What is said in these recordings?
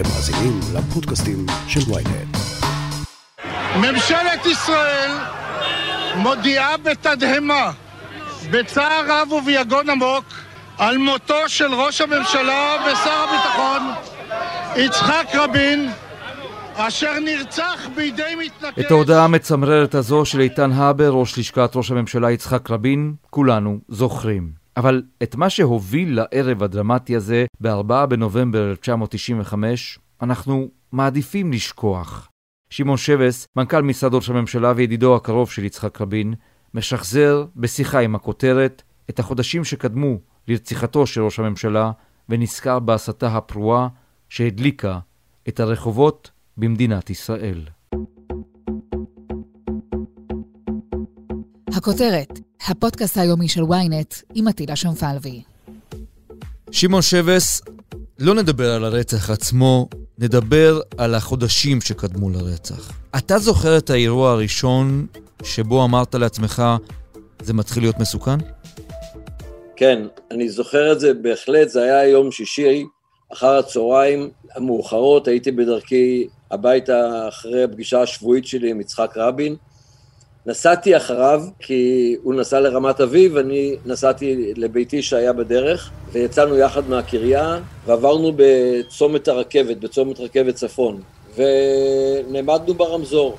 אתם מאזינים לפודקאסטים של ויינט. ממשלת ישראל מודיעה בתדהמה, בצער רב וביגון עמוק, על מותו של ראש הממשלה ושר הביטחון יצחק רבין, אשר נרצח בידי מתנגד... את ההודעה המצמררת הזו של איתן הבר, ראש לשכת ראש הממשלה יצחק רבין, כולנו זוכרים. אבל את מה שהוביל לערב הדרמטי הזה ב-4 בנובמבר 1995, אנחנו מעדיפים לשכוח. שמעון שבס, מנכ"ל משרד ראש הממשלה וידידו הקרוב של יצחק רבין, משחזר בשיחה עם הכותרת את החודשים שקדמו לרציחתו של ראש הממשלה ונזכר בהסתה הפרועה שהדליקה את הרחובות במדינת ישראל. הכותרת, הפודקאסט היומי של ynet עם עטילה שומפלבי. שמעון שבס, לא נדבר על הרצח עצמו, נדבר על החודשים שקדמו לרצח. אתה זוכר את האירוע הראשון שבו אמרת לעצמך, זה מתחיל להיות מסוכן? כן, אני זוכר את זה בהחלט, זה היה יום שישי, אחר הצהריים המאוחרות, הייתי בדרכי הביתה אחרי הפגישה השבועית שלי עם יצחק רבין. נסעתי אחריו, כי הוא נסע לרמת אביב, אני נסעתי לביתי שהיה בדרך, ויצאנו יחד מהקריה, ועברנו בצומת הרכבת, בצומת רכבת צפון, ונעמדנו ברמזור.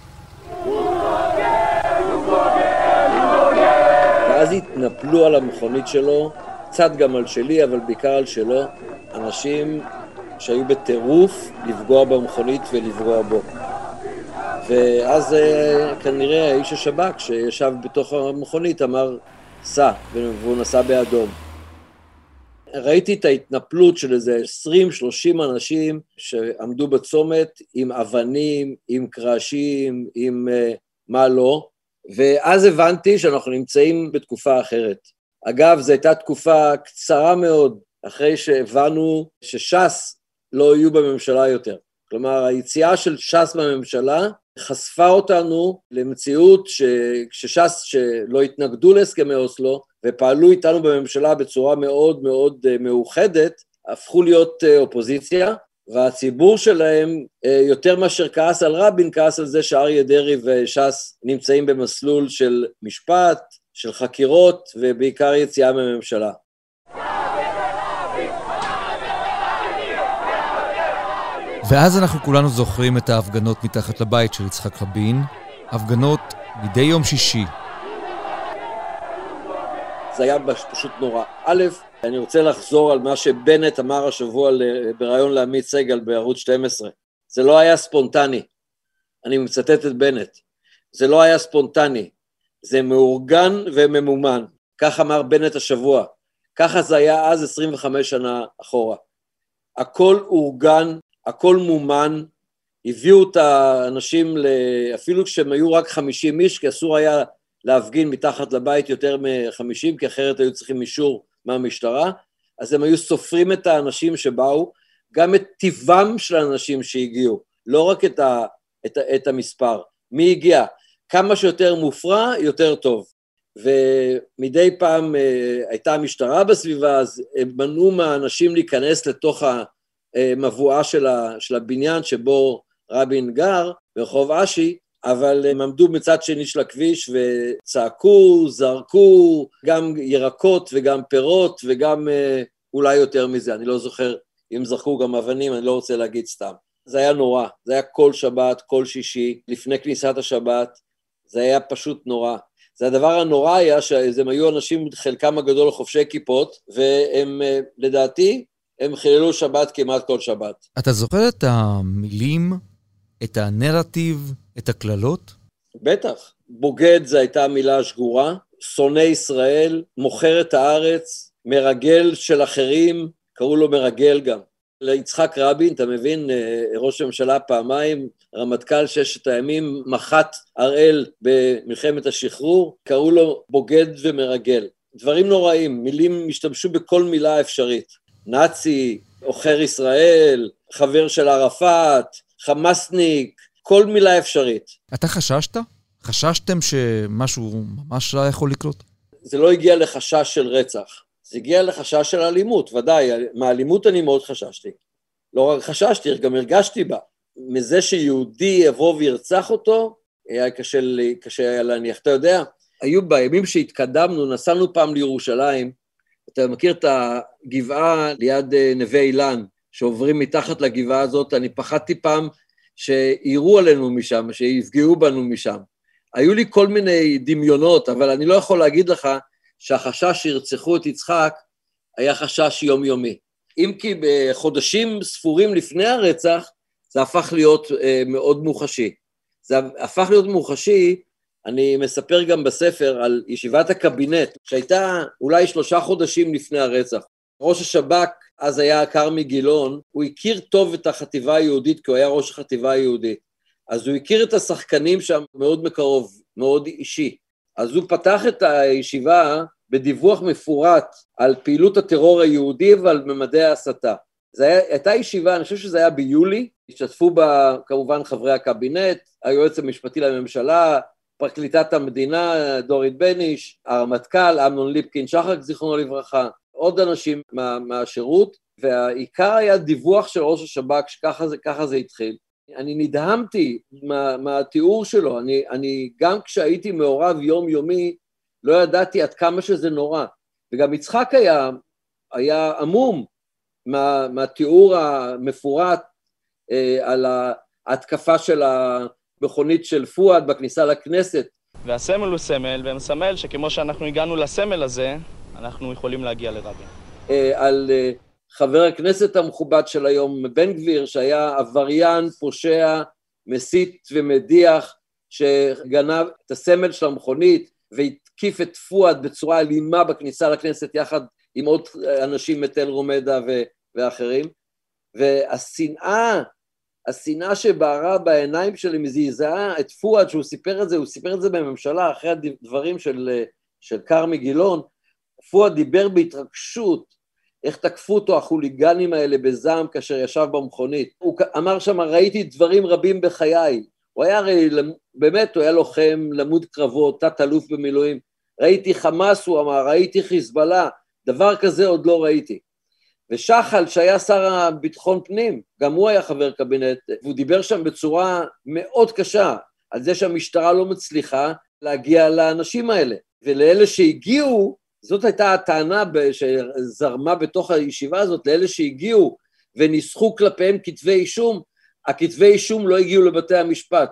ואז התנפלו על המכונית שלו, קצת גם על שלי, אבל בעיקר על שלו, אנשים שהיו בטירוף לפגוע במכונית ולפגוע בו. ואז אה, כנראה האיש השב"כ שישב בתוך המכונית אמר, סע, והוא נסע באדום. ראיתי את ההתנפלות של איזה 20-30 אנשים שעמדו בצומת עם אבנים, עם קרשים, עם uh, מה לא, ואז הבנתי שאנחנו נמצאים בתקופה אחרת. אגב, זו הייתה תקופה קצרה מאוד אחרי שהבנו שש"ס לא יהיו בממשלה יותר. כלומר, היציאה של ש"ס בממשלה חשפה אותנו למציאות שש"ס, שלא התנגדו להסכמי אוסלו ופעלו איתנו בממשלה בצורה מאוד מאוד אה, מאוחדת, הפכו להיות אה, אופוזיציה, והציבור שלהם, אה, יותר מאשר כעס על רבין, כעס על זה שאריה דרעי וש"ס נמצאים במסלול של משפט, של חקירות ובעיקר יציאה מהממשלה. ואז אנחנו כולנו זוכרים את ההפגנות מתחת לבית של יצחק רבין, הפגנות מדי יום שישי. זה היה פשוט נורא. א', אני רוצה לחזור על מה שבנט אמר השבוע בריאיון לעמית סגל בערוץ 12. זה לא היה ספונטני. אני מצטט את בנט. זה לא היה ספונטני. זה מאורגן וממומן. כך אמר בנט השבוע. ככה זה היה אז 25 שנה אחורה. הכל אורגן, הכל מומן, הביאו את האנשים, אפילו כשהם היו רק 50 איש, כי אסור היה להפגין מתחת לבית יותר מ-50, כי אחרת היו צריכים אישור מהמשטרה, אז הם היו סופרים את האנשים שבאו, גם את טיבם של האנשים שהגיעו, לא רק את, ה, את, ה, את המספר. מי הגיע? כמה שיותר מופרע, יותר טוב. ומדי פעם אה, הייתה משטרה בסביבה, אז הם מנעו מהאנשים להיכנס לתוך המבואה של, ה, של הבניין שבו רבין גר, ברחוב אשי, אבל הם עמדו מצד שני של הכביש וצעקו, זרקו גם ירקות וגם פירות וגם אה, אולי יותר מזה, אני לא זוכר אם זרקו גם אבנים, אני לא רוצה להגיד סתם. זה היה נורא, זה היה כל שבת, כל שישי, לפני כניסת השבת, זה היה פשוט נורא. זה הדבר הנורא היה שהם היו אנשים, חלקם הגדול חובשי כיפות, והם, אה, לדעתי, הם חיללו שבת כמעט כל שבת. אתה זוכר את המילים, את הנרטיב, את הקללות? בטח. בוגד זו הייתה המילה שגורה, שונא ישראל, מוכר את הארץ, מרגל של אחרים, קראו לו מרגל גם. ליצחק רבין, אתה מבין, אה, ראש הממשלה פעמיים, רמטכ"ל ששת הימים, מח"ט הראל במלחמת השחרור, קראו לו בוגד ומרגל. דברים נוראים, מילים השתמשו בכל מילה אפשרית. נאצי, עוכר ישראל, חבר של ערפאת, חמאסניק, כל מילה אפשרית. אתה חששת? חששתם שמשהו ממש לא יכול לקרות? זה לא הגיע לחשש של רצח, זה הגיע לחשש של אלימות, ודאי, מאלימות אני מאוד חששתי. לא רק חששתי, גם הרגשתי בה. מזה שיהודי יבוא וירצח אותו, היה קשה, קשה היה להניח. אתה יודע, היו בימים שהתקדמנו, נסענו פעם לירושלים, אתה מכיר את הגבעה ליד אה, נווה אילן, שעוברים מתחת לגבעה הזאת, אני פחדתי פעם שיירו עלינו משם, שיפגעו בנו משם. היו לי כל מיני דמיונות, אבל אני לא יכול להגיד לך שהחשש שירצחו את יצחק היה חשש יומיומי. אם כי בחודשים ספורים לפני הרצח, זה הפך להיות אה, מאוד מוחשי. זה הפך להיות מוחשי, אני מספר גם בספר על ישיבת הקבינט, שהייתה אולי שלושה חודשים לפני הרצח. ראש השב"כ אז היה כרמי גילון, הוא הכיר טוב את החטיבה היהודית כי הוא היה ראש החטיבה היהודית. אז הוא הכיר את השחקנים שם מאוד מקרוב, מאוד אישי. אז הוא פתח את הישיבה בדיווח מפורט על פעילות הטרור היהודי ועל ממדי ההסתה. זו הייתה ישיבה, אני חושב שזה היה ביולי, השתתפו בה כמובן חברי הקבינט, היועץ המשפטי לממשלה, פרקליטת המדינה דורית בניש, הרמטכ"ל אמנון ליפקין שחק זיכרונו לברכה, עוד אנשים מה, מהשירות, והעיקר היה דיווח של ראש השב"כ שככה זה, זה התחיל. אני נדהמתי מה, מהתיאור שלו, אני, אני גם כשהייתי מעורב יומיומי לא ידעתי עד כמה שזה נורא, וגם יצחק היה, היה עמום מה, מהתיאור המפורט אה, על ההתקפה של המכונית של פואד בכניסה לכנסת. והסמל הוא סמל, ומסמל שכמו שאנחנו הגענו לסמל הזה, אנחנו יכולים להגיע לרבין. אה, על אה, חבר הכנסת המכובד של היום, בן גביר, שהיה עבריין, פושע, מסית ומדיח, שגנב את הסמל של המכונית והתקיף את פואד בצורה אלימה בכניסה לכנסת יחד עם עוד אנשים מתל רומדה ואחרים. והשנאה, השנאה שבערה בעיניים שלי זעזעה את פואד, שהוא סיפר את זה, הוא סיפר את זה בממשלה אחרי הדברים של, של כרמי גילון, פואד דיבר בהתרגשות איך תקפו אותו החוליגנים האלה בזעם כאשר ישב במכונית. הוא אמר שם, ראיתי דברים רבים בחיי. הוא היה הרי, באמת, הוא היה לוחם, למוד קרבות, תת-אלוף במילואים. ראיתי חמאס, הוא אמר, ראיתי חיזבאללה, דבר כזה עוד לא ראיתי. ושחל, שהיה שר הביטחון פנים, גם הוא היה חבר קבינט, והוא דיבר שם בצורה מאוד קשה על זה שהמשטרה לא מצליחה להגיע לאנשים האלה. ולאלה שהגיעו, זאת הייתה הטענה שזרמה בתוך הישיבה הזאת לאלה שהגיעו וניסחו כלפיהם כתבי אישום, הכתבי אישום לא הגיעו לבתי המשפט.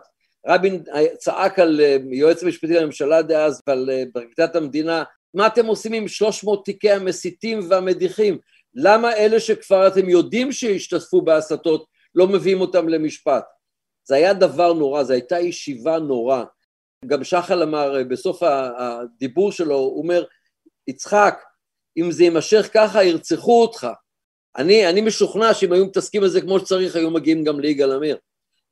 רבין צעק על אה, יועץ המשפטי לממשלה דאז ועל אה, פרקליטת המדינה, מה אתם עושים עם 300 תיקי המסיתים והמדיחים? למה אלה שכבר אתם יודעים שהשתתפו בהסתות לא מביאים אותם למשפט? זה היה דבר נורא, זו הייתה ישיבה נורא. גם שחל אמר אה, בסוף הדיבור שלו, הוא אומר, יצחק, אם זה יימשך ככה, ירצחו אותך. אני, אני משוכנע שאם היו מתעסקים בזה כמו שצריך, היו מגיעים גם ליגאל עמיר.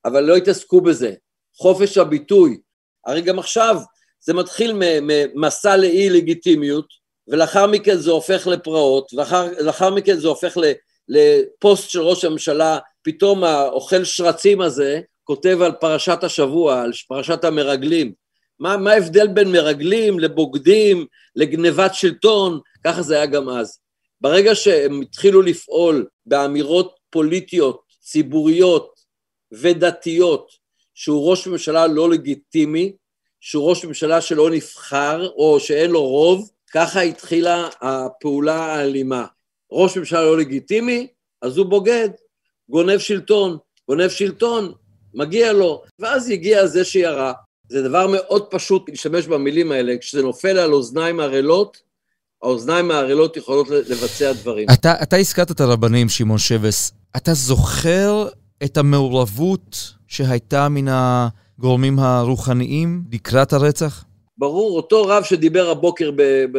אבל לא התעסקו בזה. חופש הביטוי. הרי גם עכשיו זה מתחיל ממסע לאי לגיטימיות, ולאחר מכן זה הופך לפרעות, ולאחר מכן זה הופך לפוסט של ראש הממשלה, פתאום האוכל שרצים הזה כותב על פרשת השבוע, על פרשת המרגלים. מה, ההבדל בין מרגלים לבוגדים, לגנבת שלטון? ככה זה היה גם אז. ברגע שהם התחילו לפעול באמירות פוליטיות, ציבוריות ודתיות, שהוא ראש ממשלה לא לגיטימי, שהוא ראש ממשלה שלא נבחר או שאין לו רוב, ככה התחילה הפעולה האלימה. ראש ממשלה לא לגיטימי, אז הוא בוגד, גונב שלטון. גונב שלטון, מגיע לו. ואז הגיע זה שירה, זה דבר מאוד פשוט להשתמש במילים האלה, כשזה נופל על אוזניים ערלות, האוזניים הערלות יכולות לבצע דברים. אתה, אתה הזכרת את הרבנים, שמעון שבס. אתה זוכר את המעורבות שהייתה מן הגורמים הרוחניים לקראת הרצח? ברור, אותו רב שדיבר הבוקר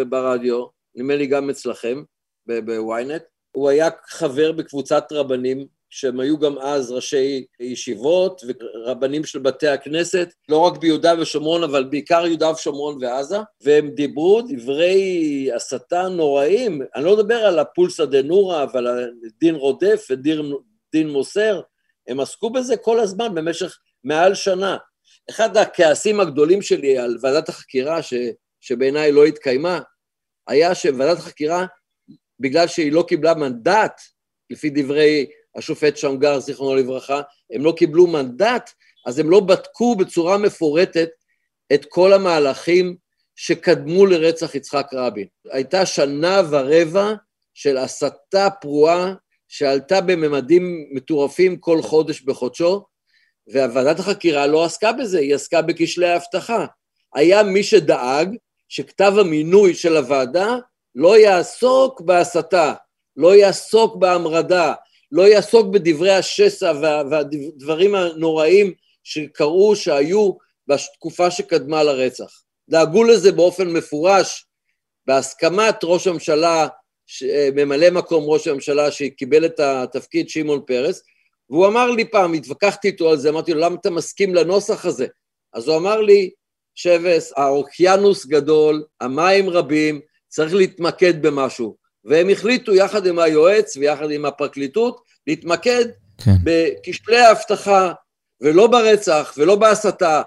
ברדיו, נדמה לי גם אצלכם, בוויינט, הוא היה חבר בקבוצת רבנים שהם היו גם אז ראשי ישיבות ורבנים של בתי הכנסת, לא רק ביהודה ושומרון, אבל בעיקר יהודה ושומרון ועזה, והם דיברו דברי הסתה נוראים. אני לא מדבר על הפולסא דנורא ועל דין רודף ודין מוסר, הם עסקו בזה כל הזמן במשך מעל שנה. אחד הכעסים הגדולים שלי על ועדת החקירה, ש, שבעיניי לא התקיימה, היה שוועדת החקירה, בגלל שהיא לא קיבלה מנדט, לפי דברי השופט שמגר, זיכרונו לברכה, הם לא קיבלו מנדט, אז הם לא בדקו בצורה מפורטת את כל המהלכים שקדמו לרצח יצחק רבין. הייתה שנה ורבע של הסתה פרועה שעלתה בממדים מטורפים כל חודש בחודשו, והוועדת החקירה לא עסקה בזה, היא עסקה בכשלי האבטחה. היה מי שדאג שכתב המינוי של הוועדה לא יעסוק בהסתה, לא יעסוק בהמרדה, לא יעסוק בדברי השסע והדברים הנוראים שקרו, שהיו בתקופה שקדמה לרצח. דאגו לזה באופן מפורש, בהסכמת ראש הממשלה, ממלא מקום ראש הממשלה שקיבל את התפקיד שמעון פרס, והוא אמר לי פעם, התווכחתי איתו על זה, אמרתי לו, למה אתה מסכים לנוסח הזה? אז הוא אמר לי, שבס, האוקיינוס גדול, המים רבים, צריך להתמקד במשהו. והם החליטו יחד עם היועץ ויחד עם הפרקליטות להתמקד כן. בכשלי האבטחה, ולא ברצח ולא בהסתה,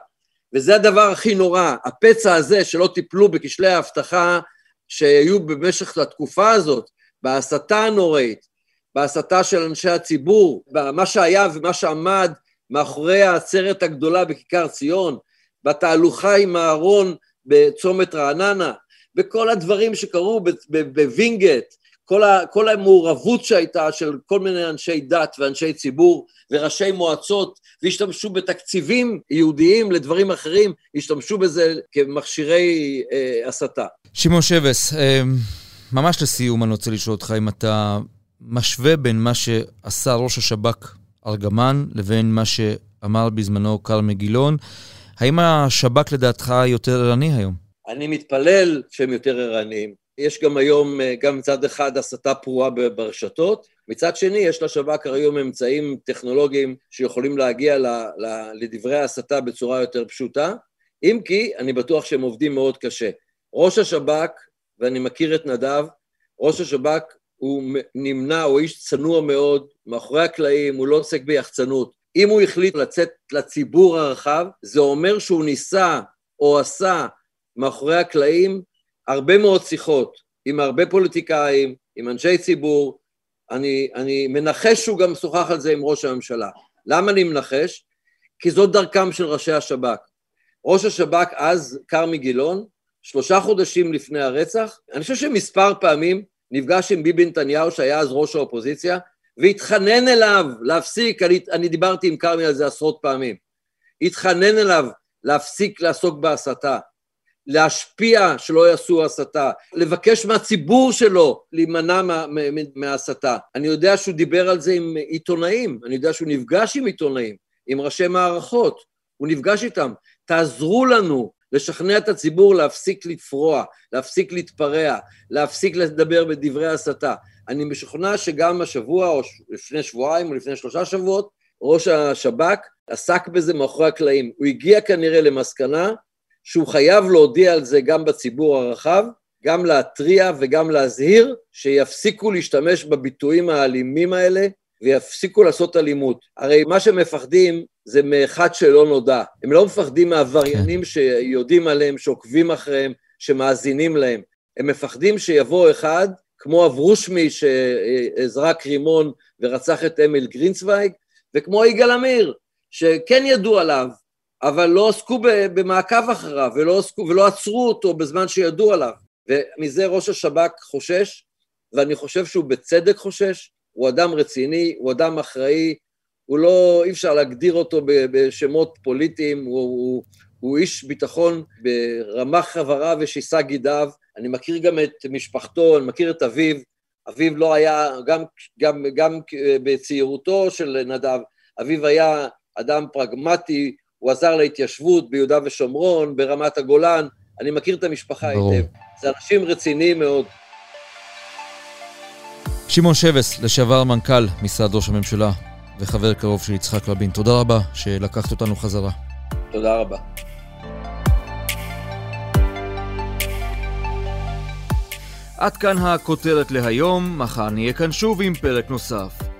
וזה הדבר הכי נורא, הפצע הזה שלא טיפלו בכשלי האבטחה שהיו במשך התקופה הזאת, בהסתה הנוראית, בהסתה של אנשי הציבור, במה שהיה ומה שעמד מאחורי העצרת הגדולה בכיכר ציון, בתהלוכה עם אהרון בצומת רעננה, בכל הדברים שקרו בווינגייט, כל, כל המעורבות שהייתה של כל מיני אנשי דת ואנשי ציבור וראשי מועצות, והשתמשו בתקציבים יהודיים לדברים אחרים, השתמשו בזה כמכשירי אה, הסתה. שמעון שבס, אה, ממש לסיום אני רוצה לשאול אותך אם אתה משווה בין מה שעשה ראש השב"כ ארגמן לבין מה שאמר בזמנו כרמי גילון. האם השב"כ לדעתך יותר ערני היום? אני מתפלל שהם יותר ערניים. יש גם היום, אה, גם מצד אחד הסתה פרועה ברשתות, מצד שני יש לשב"כ היום אמצעים טכנולוגיים שיכולים להגיע לדברי ההסתה בצורה יותר פשוטה, אם כי אני בטוח שהם עובדים מאוד קשה. ראש השב"כ, ואני מכיר את נדב, ראש השב"כ הוא נמנע, הוא איש צנוע מאוד, מאחורי הקלעים, הוא לא עוסק ביחצנות. אם הוא החליט לצאת לציבור הרחב, זה אומר שהוא ניסה או עשה מאחורי הקלעים הרבה מאוד שיחות עם הרבה פוליטיקאים, עם אנשי ציבור, אני, אני מנחש שהוא גם שוחח על זה עם ראש הממשלה. למה אני מנחש? כי זאת דרכם של ראשי השב"כ. ראש השב"כ אז, כרמי גילון, שלושה חודשים לפני הרצח, אני חושב שמספר פעמים נפגש עם ביבי נתניהו, שהיה אז ראש האופוזיציה, והתחנן אליו להפסיק, אני, אני דיברתי עם כרמי על זה עשרות פעמים, התחנן אליו להפסיק לעסוק בהסתה, להשפיע שלא יעשו הסתה, לבקש מהציבור שלו להימנע מה, מה, מהסתה. אני יודע שהוא דיבר על זה עם עיתונאים, אני יודע שהוא נפגש עם עיתונאים, עם ראשי מערכות, הוא נפגש איתם. תעזרו לנו לשכנע את הציבור להפסיק לפרוע, להפסיק להתפרע, להפסיק לדבר בדברי הסתה. אני משוכנע שגם השבוע, או לפני שבועיים, או לפני שלושה שבועות, ראש השב"כ עסק בזה מאחורי הקלעים. הוא הגיע כנראה למסקנה שהוא חייב להודיע על זה גם בציבור הרחב, גם להתריע וגם להזהיר, שיפסיקו להשתמש בביטויים האלימים האלה ויפסיקו לעשות אלימות. הרי מה שמפחדים זה מאחד שלא נודע. הם לא מפחדים מעבריינים שיודעים עליהם, שעוקבים אחריהם, שמאזינים להם. הם מפחדים שיבוא אחד, כמו אברושמי שזרק רימון ורצח את אמיל גרינצוויג, וכמו יגאל עמיר, שכן ידעו עליו, אבל לא עסקו במעקב אחריו ולא, עסקו, ולא עצרו אותו בזמן שידעו עליו. ומזה ראש השב"כ חושש, ואני חושב שהוא בצדק חושש, הוא אדם רציני, הוא אדם אחראי, הוא לא, אי אפשר להגדיר אותו בשמות פוליטיים, הוא, הוא, הוא איש ביטחון ברמ"ח חבריו ושיסה גידיו. אני מכיר גם את משפחתו, אני מכיר את אביו, אביו לא היה, גם, גם, גם בצעירותו של נדב, אביו היה אדם פרגמטי, הוא עזר להתיישבות ביהודה ושומרון, ברמת הגולן, אני מכיר את המשפחה היטב. זה אנשים רציניים מאוד. שמעון שבס, לשעבר מנכ"ל משרד ראש הממשלה וחבר קרוב של יצחק רבין, תודה רבה שלקחת אותנו חזרה. תודה רבה. עד כאן הכותרת להיום, מחר נהיה כאן שוב עם פרק נוסף.